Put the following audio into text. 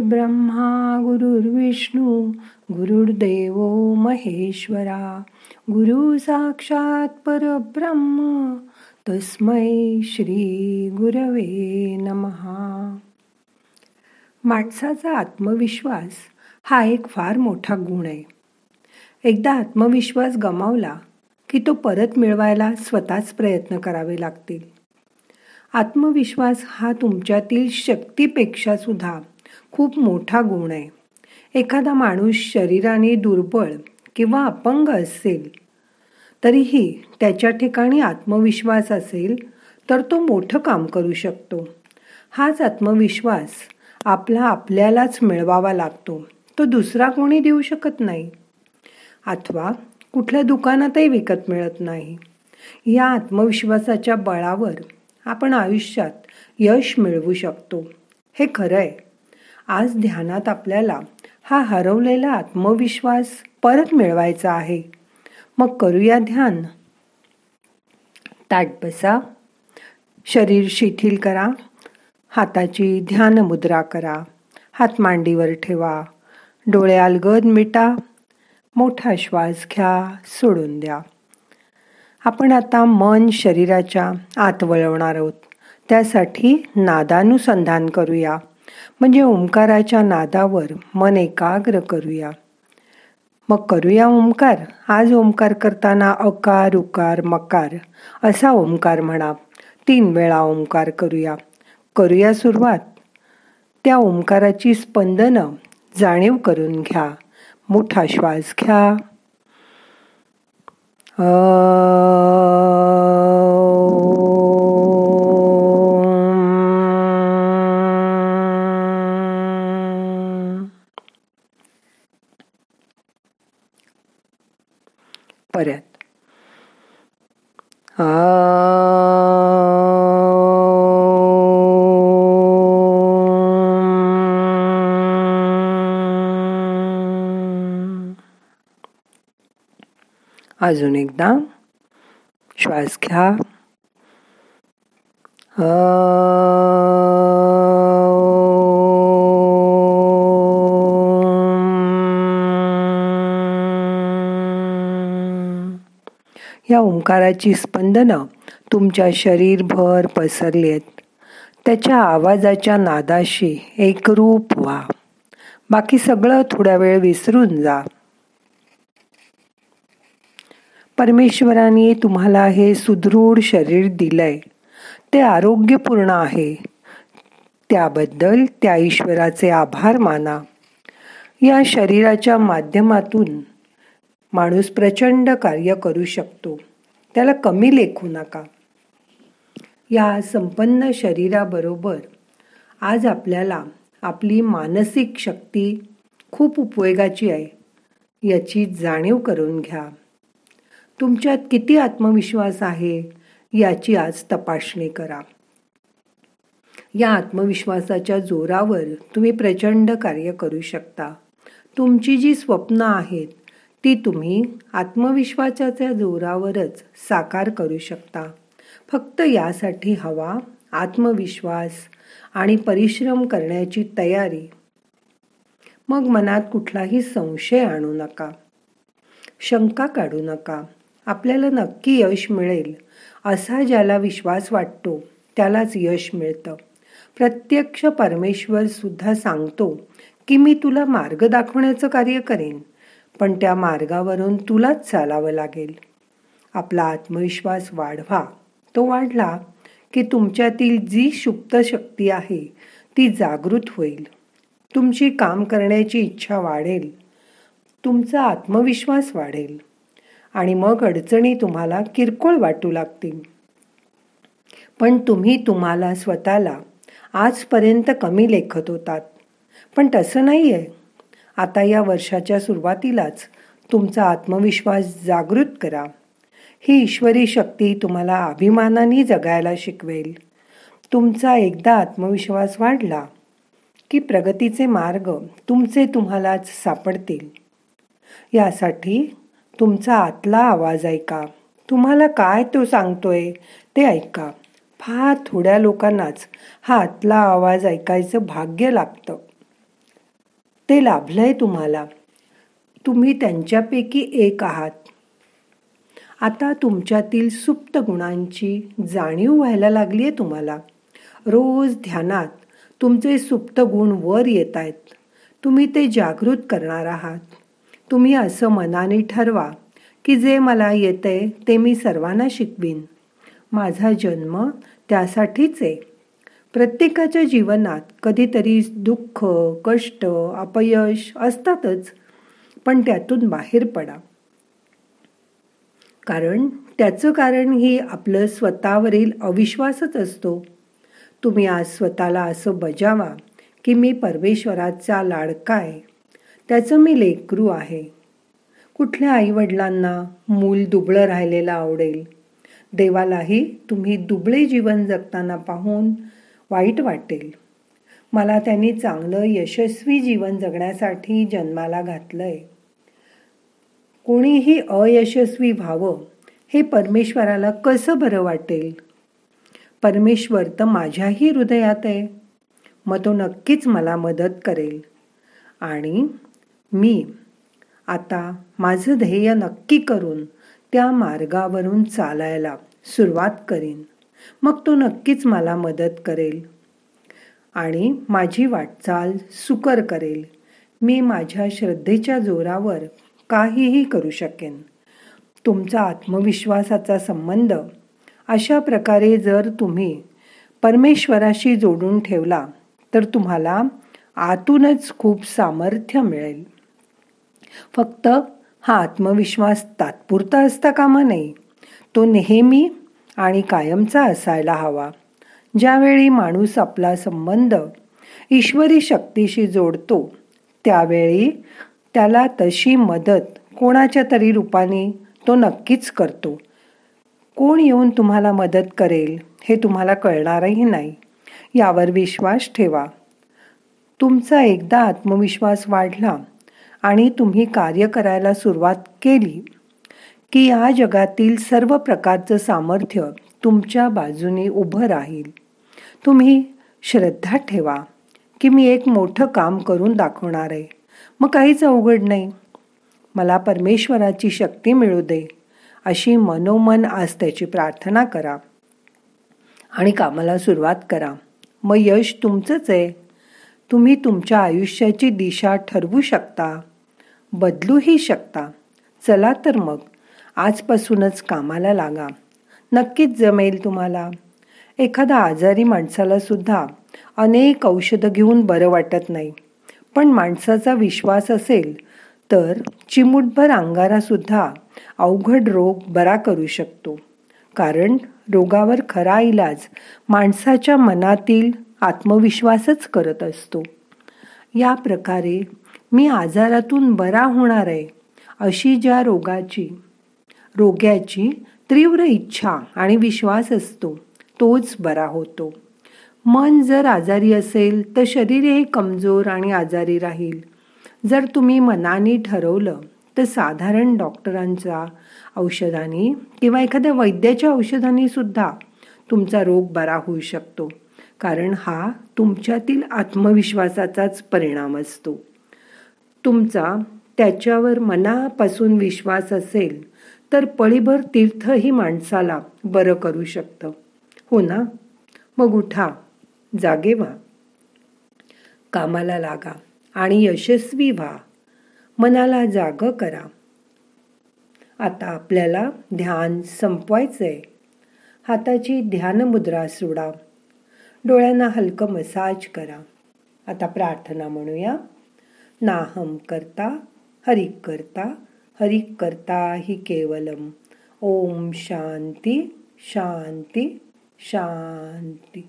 ब्रह्मा गुरुर्विष्णू गुरुर्देव महेश्वरा. गुरु साक्षात परब्रह्म तस्मै श्री गुरवे नमहा माणसाचा आत्मविश्वास हा एक फार मोठा गुण आहे. एकदा आत्मविश्वास गमावला की तो परत मिळवायला स्वतःच प्रयत्न करावे लागतील. आत्मविश्वास हा तुमच्यातील शक्तीपेक्षा सुद्धा खूप मोठा गुण आहे. एखादा माणूस शरीराने दुर्बळ किंवा अपंग असेल तरीही त्याच्या ठिकाणी आत्मविश्वास असेल तर तो मोठं काम करू शकतो. हाच आत्मविश्वास आपला आपल्यालाच मिळवावा लागतो. तो दुसरा कोणी देऊ शकत नाही. अथवा कुठल्या दुकानातही विकत मिळत नाही. या आत्मविश्वासाच्या बळावर आपण आयुष्यात यश मिळवू शकतो. हे खरं आहे. आज ध्यानात आपल्याला हा हरवलेला आत्मविश्वास परत मिळवायचा आहे. मग करूया ध्यान. ताट बसा. शरीर शिथिल करा. हाताची ध्यान मुद्रा करा. हात मांडीवर ठेवा. डोळे अलगद मिटा. मोठा श्वास घ्या सोडून द्या. आपण आता मन शरीराच्या आत वळवणार आहोत. त्यासाठी नादानुसंधान करूया. म्हणजे ओंकाराच्या नादावर मन एकाग्र करूया. मग करूया ओंकार. आज ओंकार करताना अकार उकार मकार असा ओंकार म्हणा. तीन वेळा ओंकार करूया. करूया सुरुवात. त्या ओंकाराची स्पंदनं जाणीव करून घ्या. मोठा श्वास घ्या. परत. अजून एकदा. श्वास घ्या. या ओंकाराची स्पंदनं तुमच्या शरीरभर पसरली आहेत त्याच्या आवाजाच्या नादाशी एकरूप व्हा. बाकी सगळं थोड्या वेळ विसरून जा. परमेश्वराने तुम्हाला हे सुदृढ शरीर दिलंय. ते आरोग्यपूर्ण आहे. त्याबद्दल त्या ईश्वराचे आभार माना. या शरीराच्या माध्यमातून माणूस प्रचंड कार्य करू शकतो. त्याला कमी लेखू नका. या संपन्न शरीराबरोबर आज आपल्याला आपली मानसिक शक्ती खूप उपयोगाची आहे याची जाणीव करून घ्या. तुमच्यात किती आत्मविश्वास आहे याची आज तपासणी करा. या आत्मविश्वासाच्या जोरावर तुम्ही प्रचंड कार्य करू शकता. तुमची जी स्वप्न आहेत ती तुम्ही आत्मविश्वासाच्या जोरावरच साकार करू शकता. फक्त यासाठी हवा आत्मविश्वास आणि परिश्रम करण्याची तयारी. मग मनात कुठलाही संशय आणू नका. शंका काढू नका. आपल्याला नक्की यश मिळेल असा ज्याला विश्वास वाटतो त्यालाच यश मिळतं. प्रत्यक्ष परमेश्वर सुद्धा सांगतो की मी तुला मार्ग दाखवण्याचं कार्य करेन. पण त्या मार्गावरून तुलाच चालावं लागेल. आपला आत्मविश्वास वाढवा. तो वाढला की तुमच्यातील जी सुप्त शक्ती आहे ती जागृत होईल. तुमची काम करण्याची इच्छा वाढेल. तुमचा आत्मविश्वास वाढेल. आणि मग अडचणी तुम्हाला किरकोळ वाटू लागतील. पण तुम्ही तुम्हाला स्वतःला आजपर्यंत कमी लेखत होतात. पण तसं नाही आहे आता या वर्षाच्या सुरुवातीलाच तुमचा आत्मविश्वास जागृत करा. ही ईश्वरी शक्ती तुम्हाला अभिमानाने जगायला शिकवेल. तुमचा एकदा आत्मविश्वास वाढला की प्रगतीचे मार्ग तुमचे तुम्हालाच सापडतील. यासाठी तुमचा आतला आवाज ऐका. तुम्हाला काय तो सांगतोय ते ऐका. फार थोड्या लोकांनाच हा आतला आवाज ऐकायचं भाग्य लागतं. ते लाभलंय तुम्हाला. तुम्ही त्यांच्यापैकी एक आहात. आता तुमच्यातील सुप्त गुणांची जाणीव व्हायला लागली आहे तुम्हाला. रोज ध्यानात तुमचे सुप्त गुण वर येत आहेत. तुम्ही ते जागृत करणार आहात. तुम्ही असं मनाने ठरवा की जे मला येते ते मी सर्वांना शिकवीन. माझा जन्म त्यासाठीच आहे. प्रत्येकाच्या जीवनात कधीतरी दुःख कष्ट अपयश असतातच पण त्यातून बाहेर पडा. कारण त्याचं कारण ही आपलं स्वतःवरील अविश्वासच असतो. तुम्ही आज स्वतःला असं बजावा की मी परमेश्वराचा लाडका आहे. त्याचं मी लेकरू आहे. कुठल्या आईवडिलांना मूल दुबळं राहिलेलं आवडेल? देवालाही तुम्ही दुबळे जीवन जगताना पाहून वाईट वाटेल. मला त्यांनी चांगलं यशस्वी जीवन जगण्यासाठी जन्माला घातलंय. कोणीही अयशस्वी व्हावं हे परमेश्वराला कसं बरं वाटेल? परमेश्वर तर माझ्याही हृदयात आहे. मग तो नक्कीच मला मदत करेल. आणि मी आता माझं ध्येय नक्की करून त्या मार्गावरून चालायला सुरुवात करीन. मग तो नक्कीच मला मदत करेल. आणि माझी वाटचाल सुकर करेल. मी माझ्या श्रद्धेच्या जोरावर काहीही करू शकेन. तुमचा आत्मविश्वासाचा संबंध अशा प्रकारे जर तुम्ही परमेश्वराशी जोडून ठेवला तर तुम्हाला आतूनच खूप सामर्थ्य मिळेल. फक्त हा आत्मविश्वास तात्पुरता असता कामा नये. तो नेहमी आणि कायमचा असायला हवा. ज्यावेळी माणूस आपला संबंध ईश्वरी शक्तीशी जोडतो त्यावेळी त्याला तशी मदत कोणाच्या तरी रूपाने तो नक्कीच करतो. कोण येऊन तुम्हाला मदत करेल हे तुम्हाला कळणारही नाही. यावर विश्वास ठेवा. तुमचा एकदा आत्मविश्वास वाढला आणि तुम्ही कार्य करायला सुरुवात केली की या जगातील सर्व प्रकारचं सामर्थ्य तुमच्या बाजूने उभं राहील. तुम्ही श्रद्धा ठेवा की मी एक मोठं काम करून दाखवणार आहे. मग काहीच अवघड नाही. मला परमेश्वराची शक्ती मिळू दे अशी मनोमन आज त्याची प्रार्थना करा आणि कामाला सुरुवात करा. मग यश तुमचंच आहे. तुम्ही तुमच्या आयुष्याची दिशा ठरवू शकता बदलूही शकता. चला तर मग. आजपासूनच कामाला लागा. नक्कीच जमेल तुम्हाला. एखादा आजारी माणसाला सुद्धा अनेक औषधं घेऊन बरं वाटत नाही. पण माणसाचा विश्वास असेल तर चिमुटभर अंगारासुद्धा अवघड रोग बरा करू शकतो. कारण रोगावर खरा इलाज माणसाच्या मनातील आत्मविश्वासच करत असतो. या प्रकारे मी आजारातून बरा होणार आहे अशी ज्या रोगाची रोग्याची तीव्र इच्छा आणि विश्वास असतो तोच बरा होतो. मन जर आजारी असेल तर शरीरही कमजोर आणि आजारी राहील. जर तुम्ही मनाने ठरवलं तर साधारण डॉक्टरांच्या औषधाने किंवा एखाद्या वैद्याच्या औषधाने सुद्धा तुमचा रोग बरा होऊ शकतो कारण हा तुमच्यातील आत्मविश्वासाचाच परिणाम असतो. तुमचा त्याच्यावर मनापासून विश्वास असेल तर पळीभर तीर्थही माणसाला बरं करू शकतं. हो ना? मग उठा जागे व्हा. कामाला लागा आणि यशस्वी व्हा. मनाला जाग करा. आता आपल्याला ध्यान संपवायचंय. हाताची ध्यान मुद्रा सोडा. डोळ्यांना हलकं मसाज करा. आता प्रार्थना म्हणूया. नाहम करता हरिक करता हरिकर्ता करता हि केवलम। ओम शांती शांती शांती